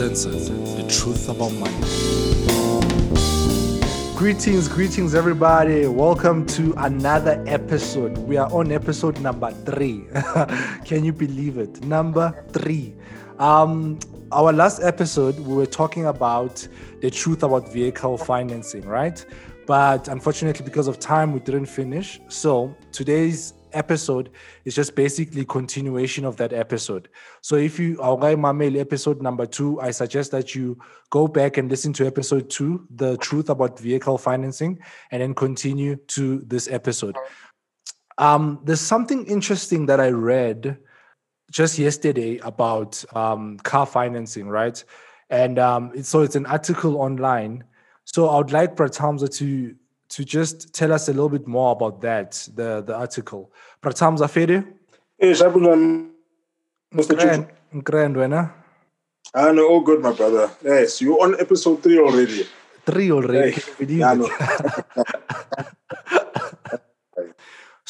Uncensored, the truth about money. Greetings, greetings, everybody. Welcome to another episode. We are on episode number three. Can you believe it? Number three. Um, our last episode, we were talking about the truth about vehicle financing, right? But unfortunately, because of time, we didn't finish. So today's episode is just basically continuation of that episode. So if you are Mamel episode number two, I suggest that you go back and listen to episode two, the truth about vehicle financing, and then continue to this episode. Um, there's something interesting that I read just yesterday about um, car financing, right? And um, so it's an article online. So I would like Pratamza to to just tell us a little bit more about that, the the article. Pratamza Fede? Yes, Abulan. Mr. Grand, grand winner. I know, all good, my brother. Yes, you're on episode three already. Three already. Hey, I know.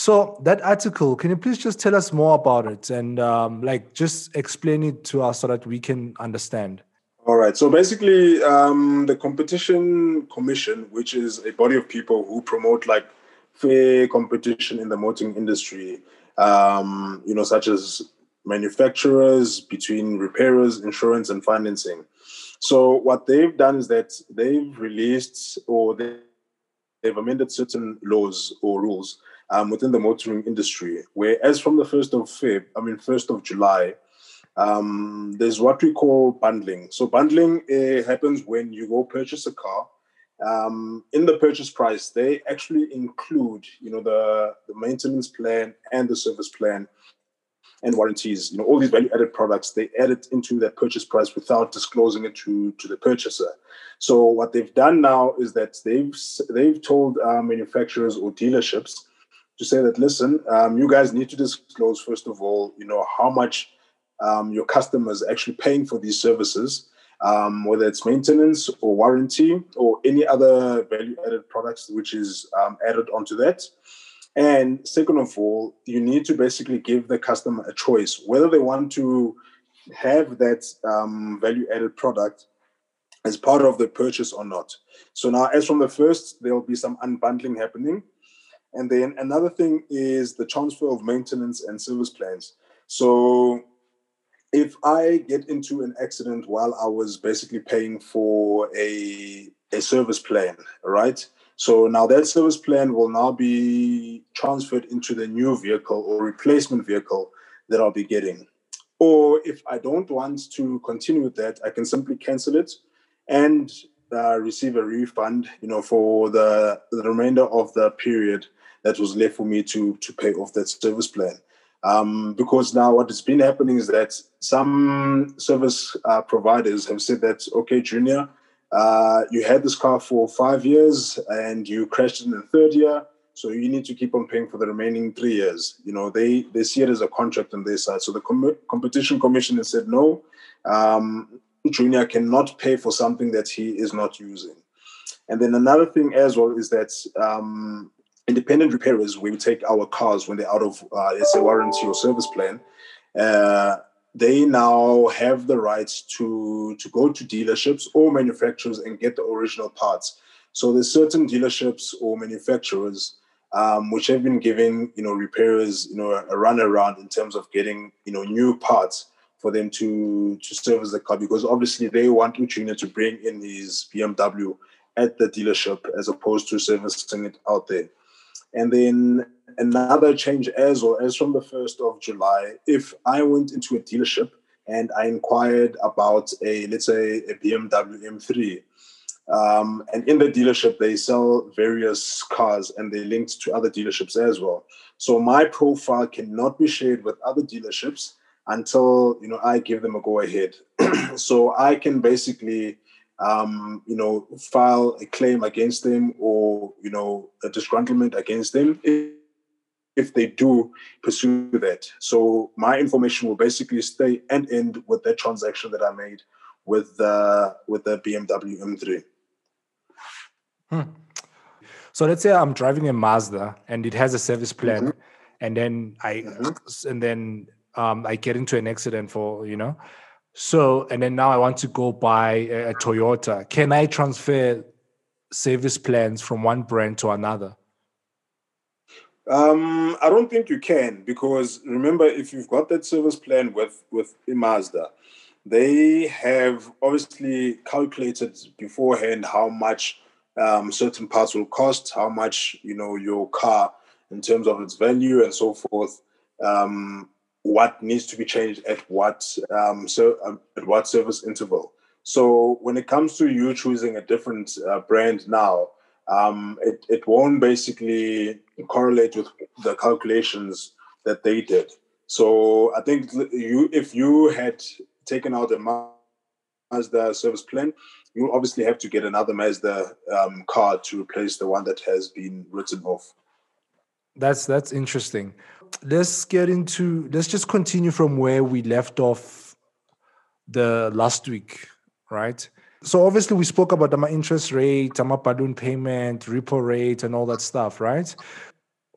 So that article, can you please just tell us more about it and um, like just explain it to us so that we can understand? All right. So basically, um, the Competition Commission, which is a body of people who promote like fair competition in the motoring industry, um, you know, such as manufacturers, between repairers, insurance, and financing. So what they've done is that they've released or they, they've amended certain laws or rules um, within the motoring industry, where as from the 1st of Feb, I mean, 1st of July, um, there's what we call bundling. So bundling uh, happens when you go purchase a car. Um, in the purchase price, they actually include, you know, the, the maintenance plan and the service plan and warranties. You know, all these value-added products they add it into that purchase price without disclosing it to to the purchaser. So what they've done now is that they've they've told uh, manufacturers or dealerships to say that listen, um, you guys need to disclose first of all, you know, how much um, your customers actually paying for these services, um, whether it's maintenance or warranty or any other value-added products which is um, added onto that. And second of all, you need to basically give the customer a choice whether they want to have that um, value-added product as part of the purchase or not. So now, as from the first, there will be some unbundling happening. And then another thing is the transfer of maintenance and service plans. So if I get into an accident while I was basically paying for a, a service plan, right? So now that service plan will now be transferred into the new vehicle or replacement vehicle that I'll be getting. Or if I don't want to continue with that, I can simply cancel it and uh, receive a refund, you know, for the, the remainder of the period that was left for me to to pay off that service plan. Um, because now what has been happening is that some service uh, providers have said that okay, Junior, uh, you had this car for five years and you crashed in the third year, so you need to keep on paying for the remaining three years. You know, they they see it as a contract on their side. So the com- competition commission has said no, um, Junior cannot pay for something that he is not using. And then another thing as well is that um, independent repairers, we take our cars when they're out of, uh, let's say, warranty or service plan. Uh, they now have the rights to to go to dealerships or manufacturers and get the original parts. So there's certain dealerships or manufacturers um, which have been giving you know repairers you know a run around in terms of getting you know new parts for them to to service the car because obviously they want Uchina to bring in his BMW at the dealership as opposed to servicing it out there. And then another change as well as from the 1st of July, if I went into a dealership and I inquired about a, let's say, a BMW M3, um, and in the dealership, they sell various cars and they linked to other dealerships as well. So my profile cannot be shared with other dealerships until you know I give them a go ahead. so I can basically um, you know, file a claim against them or, you know, a disgruntlement against them if, if they do pursue that. So my information will basically stay and end with that transaction that I made with the with the BMW M3. Hmm. So let's say I'm driving a Mazda and it has a service plan, mm-hmm. and then I mm-hmm. and then um, I get into an accident for you know So, and then now I want to go buy a, a Toyota. Can I transfer service plans from one brand to another? Um, I don't think you can because remember, if you've got that service plan with with Mazda, they have obviously calculated beforehand how much um, certain parts will cost, how much you know your car in terms of its value and so forth. Um, what needs to be changed at what um, so um, at what service interval. So when it comes to you choosing a different uh, brand now, um, it, it won't basically correlate with the calculations that they did. So I think you if you had taken out a Mazda service plan, you obviously have to get another Mazda um, card to replace the one that has been written off. That's that's interesting. Let's get into let's just continue from where we left off the last week, right? So obviously we spoke about the interest rate, the balloon payment, repo rate, and all that stuff, right?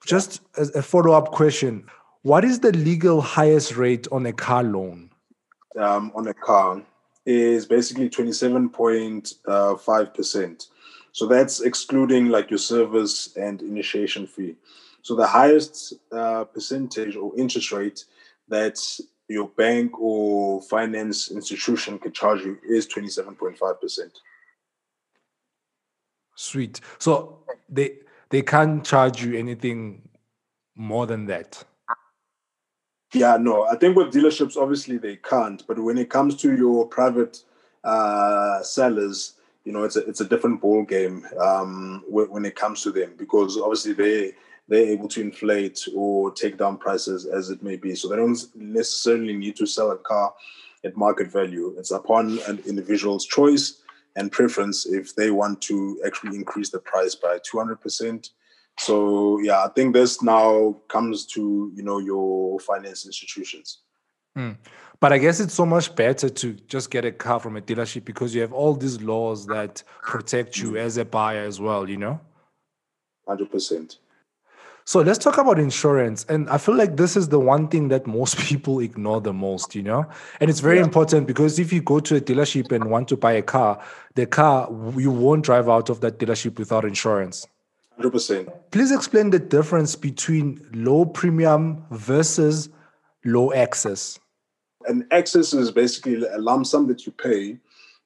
Just as a follow-up question, what is the legal highest rate on a car loan? Um, on a car is basically 27.5%. So that's excluding like your service and initiation fee. So the highest uh, percentage or interest rate that your bank or finance institution can charge you is 27.5%. Sweet. So they they can't charge you anything more than that. Yeah, no. I think with dealerships, obviously they can't. But when it comes to your private uh, sellers, you know, it's a it's a different ball game um, when it comes to them because obviously they they're able to inflate or take down prices as it may be. So they don't necessarily need to sell a car at market value. It's upon an individual's choice and preference if they want to actually increase the price by 200%. So yeah, I think this now comes to, you know, your finance institutions. Mm. But I guess it's so much better to just get a car from a dealership because you have all these laws that protect you as a buyer as well, you know? 100%. So let's talk about insurance. And I feel like this is the one thing that most people ignore the most, you know? And it's very yeah. important because if you go to a dealership and want to buy a car, the car, you won't drive out of that dealership without insurance. 100%. Please explain the difference between low premium versus low excess. An excess is basically a lump sum that you pay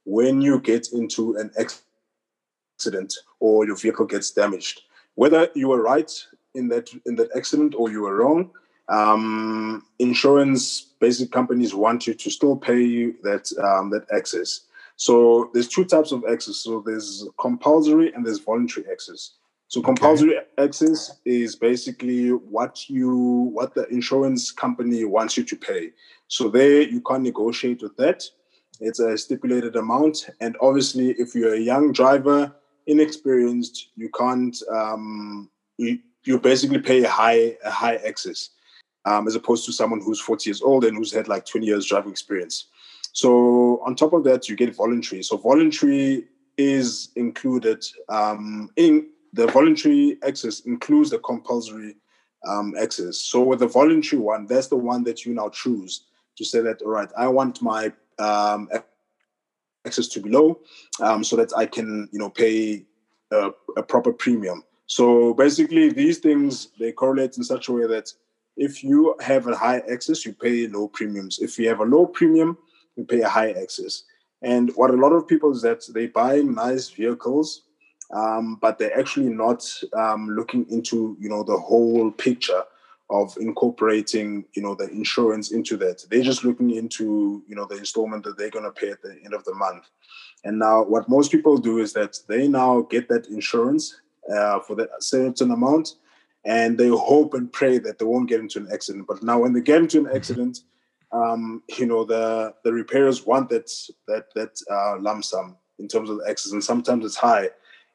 when you get into an accident or your vehicle gets damaged. Whether you were right in that in that accident or you were wrong, um, insurance basic companies want you to still pay you that um, that excess. So there's two types of excess. So there's compulsory and there's voluntary excess. So compulsory okay. excess is basically what you what the insurance company wants you to pay. So there you can't negotiate with that. It's a stipulated amount, and obviously, if you're a young driver, inexperienced, you can't um, you, you basically pay a high a high excess um, as opposed to someone who's 40 years old and who's had like 20 years driving experience. So on top of that, you get voluntary. So voluntary is included um, in the voluntary excess includes the compulsory um, excess. So with the voluntary one, that's the one that you now choose to say that all right, I want my um, excess to be low, um, so that I can you know pay a, a proper premium. So basically, these things they correlate in such a way that if you have a high excess, you pay low premiums. If you have a low premium, you pay a high excess. And what a lot of people is that they buy nice vehicles, um, but they're actually not um, looking into you know the whole picture of incorporating you know the insurance into that. They're just looking into you know the installment that they're going to pay at the end of the month. And now, what most people do is that they now get that insurance uh, for that certain amount, and they hope and pray that they won't get into an accident. But now, when they get into an mm-hmm. accident, um, you know the the repairers want that that that uh, lump sum in terms of the excess, and sometimes it's high,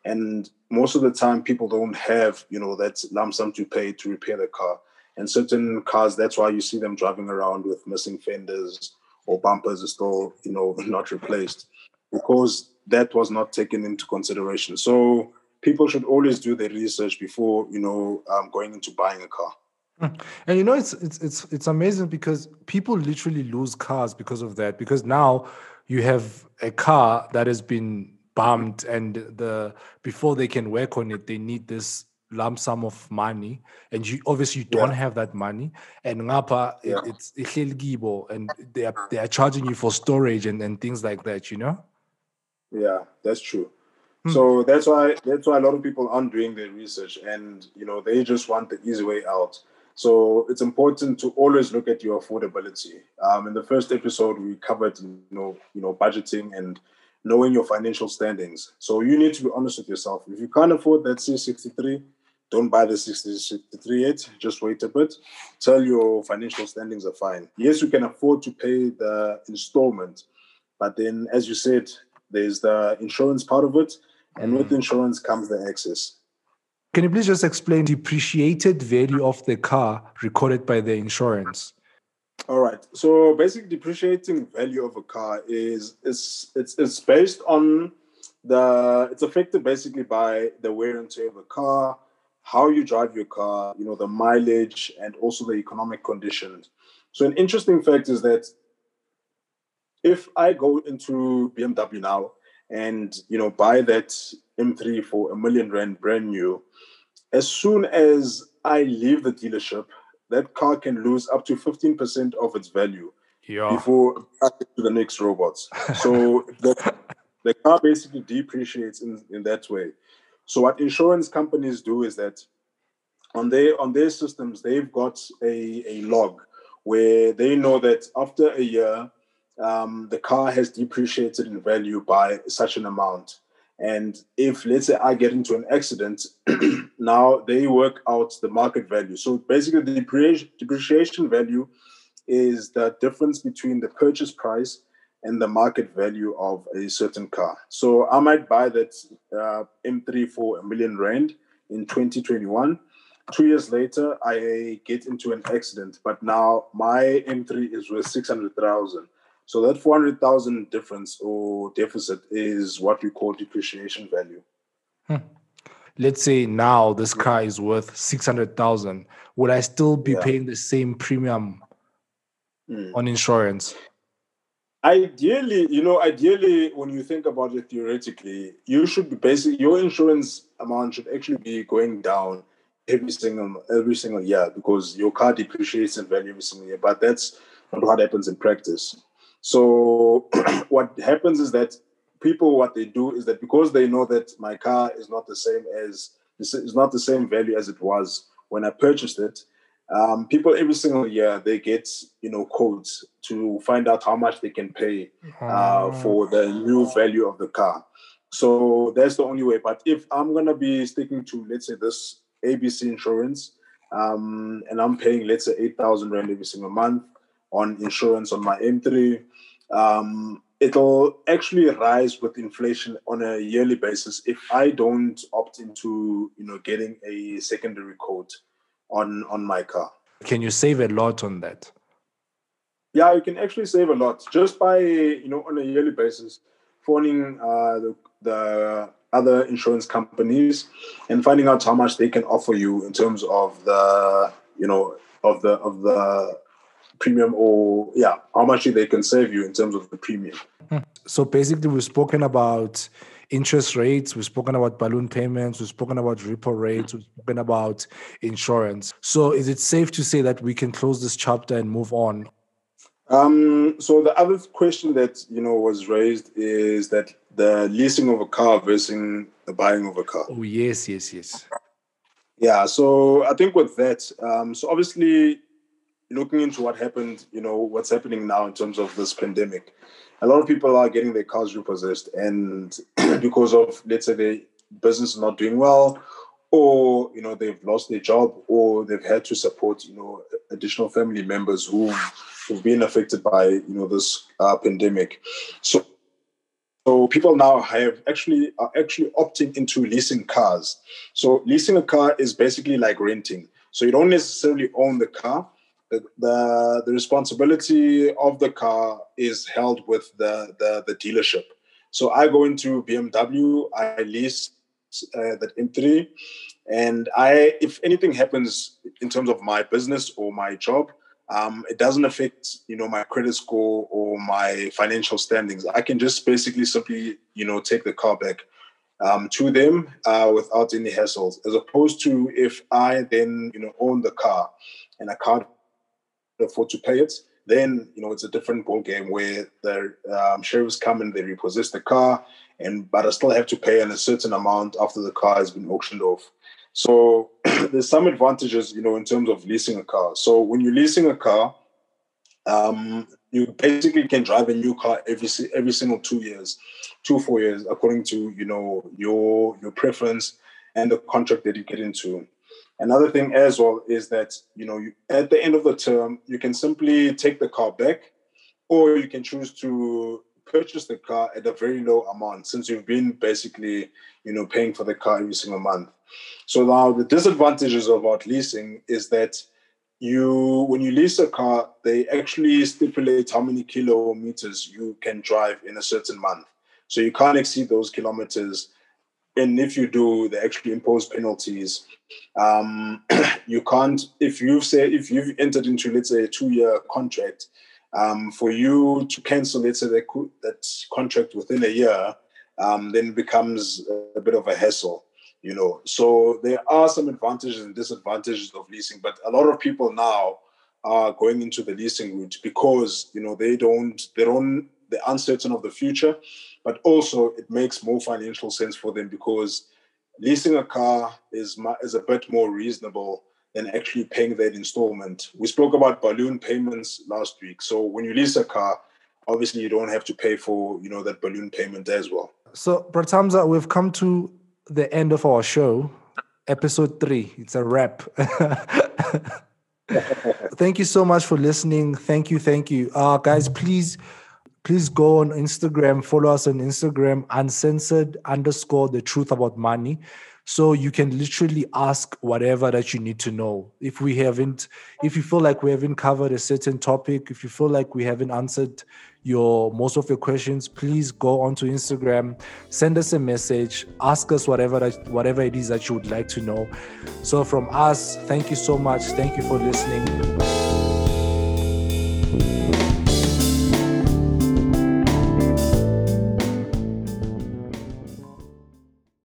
and most of the time people don't have you know that lump sum to pay to repair the car. And certain cars, that's why you see them driving around with missing fenders or bumpers are still you know not replaced because that was not taken into consideration. So people should always do their research before you know um, going into buying a car. And you know, it's it's it's it's amazing because people literally lose cars because of that. Because now you have a car that has been bumped, and the before they can work on it, they need this lump sum of money, and you obviously you don't Yeah. have that money. And ngapa, it, Yeah. it's ihleli and they are they are charging you for storage and, and things like that. You know. Yeah, that's true. Hmm. So that's why that's why a lot of people aren't doing their research, and you know they just want the easy way out. So it's important to always look at your affordability. Um, in the first episode, we covered you know you know budgeting and knowing your financial standings. So you need to be honest with yourself. If you can't afford that C63, don't buy the 63 yet. Just wait a bit. Tell your financial standings are fine. Yes, you can afford to pay the installment, but then, as you said, there's the insurance part of it, and with insurance comes the excess. Can you please just explain depreciated value of the car recorded by the insurance? All right. So basic depreciating value of a car is is it's it's based on the it's affected basically by the wear and tear of a car, how you drive your car, you know, the mileage and also the economic conditions. So an interesting fact is that if I go into BMW now and you know buy that M3 for a million rand brand new, as soon as I leave the dealership, that car can lose up to 15% of its value Yeah. before to the next robots. So the, the car basically depreciates in, in that way. So what insurance companies do is that on their on their systems, they've got a, a log where they know that after a year, um, the car has depreciated in value by such an amount. And if, let's say, I get into an accident, now they work out the market value. So basically, the depreciation, value is the difference between the purchase price and the market value of a certain car. So I might buy that uh, M3 for a million rand in 2021. Two years later, I get into an accident, but now my M3 is worth 600,000. So that 400,000 difference or deficit is what we call depreciation value. Let's say now this car is worth 600,000. Would I still be Yeah. paying the same premium Mm. on insurance? Ideally, you know, ideally, when you think about it theoretically, you should be basically your insurance amount should actually be going down every single every single year because your car depreciates in value every single year. But that's not what happens in practice. So what happens is that people what they do is that because they know that my car is not the same as this is not the same value as it was when I purchased it, um, people every single year they get you know codes to find out how much they can pay uh, for the new value of the car. So that's the only way. But if I'm gonna be sticking to let's say this ABC insurance, um, and I'm paying let's say eight thousand rand every single month on insurance on my M3, um, it'll actually rise with inflation on a yearly basis if I don't opt into you know getting a secondary code on on my car. Can you save a lot on that? Yeah, you can actually save a lot just by you know on a yearly basis, phoning uh, the, the other insurance companies and finding out how much they can offer you in terms of the you know of the of the premium or yeah how much they can save you in terms of the premium. So basically, we've spoken about interest rates, we've spoken about balloon payments, we've spoken about repo rates, we've spoken about insurance. So is it safe to say that we can close this chapter and move on? Um, so the other question that you know was raised is that the leasing of a car versus the buying of a car. Oh, yes, yes, yes. Yeah, so I think with that, um, so obviously looking into what happened, you know, what's happening now in terms of this pandemic, a lot of people are getting their cars repossessed, and because of let's say their business is not doing well, or you know they've lost their job, or they've had to support you know additional family members who who've been affected by you know this uh, pandemic. So so people now have actually are actually opting into leasing cars. So leasing a car is basically like renting. So you don't necessarily own the car. The, the, responsibility of the car is held with the, the, the dealership. So I go into BMW, I lease uh, that M3, And I, if anything happens in terms of my business or my job, um, it doesn't affect you know my credit score or my financial standings. I can just basically simply you know take the car back um, to them uh, without any hassles, as opposed to if I then you know own the car and I can't afford to pay it, then you know it's a different ball game where the um, sheriffs come and they repossess the car, and but I still have to pay a certain amount after the car has been auctioned off. So there's some advantages, you know, in terms of leasing a car. So when you're leasing a car, um, you basically can drive a new car every every single two years, two four years, according to you know your your preference and the contract that you get into. Another thing as well is that you know you, at the end of the term you can simply take the car back, or you can choose to purchase the car at a very low amount since you've been basically you know paying for the car every single month. So now the disadvantages about leasing is that you when you lease a car, they actually stipulate how many kilometers you can drive in a certain month. So you can't exceed those kilometers. And if you do, they actually impose penalties. Um, you can't if you've said if you've entered into let's say a two-year contract, um, for you to cancel let's say that, that contract within a year, um, then it becomes a bit of a hassle you know so there are some advantages and disadvantages of leasing but a lot of people now are going into the leasing route because you know they don't they don't they're uncertain of the future but also it makes more financial sense for them because leasing a car is is a bit more reasonable than actually paying that installment we spoke about balloon payments last week so when you lease a car obviously you don't have to pay for you know that balloon payment as well so Pratamza, we've come to the end of our show, episode three. It's a wrap. thank you so much for listening. Thank you, thank you. Uh, guys, please, please go on Instagram, follow us on Instagram, uncensored underscore the truth about money. So you can literally ask whatever that you need to know. If we haven't, if you feel like we haven't covered a certain topic, if you feel like we haven't answered your most of your questions, please go onto Instagram, send us a message, ask us whatever that, whatever it is that you would like to know. So from us, thank you so much. Thank you for listening.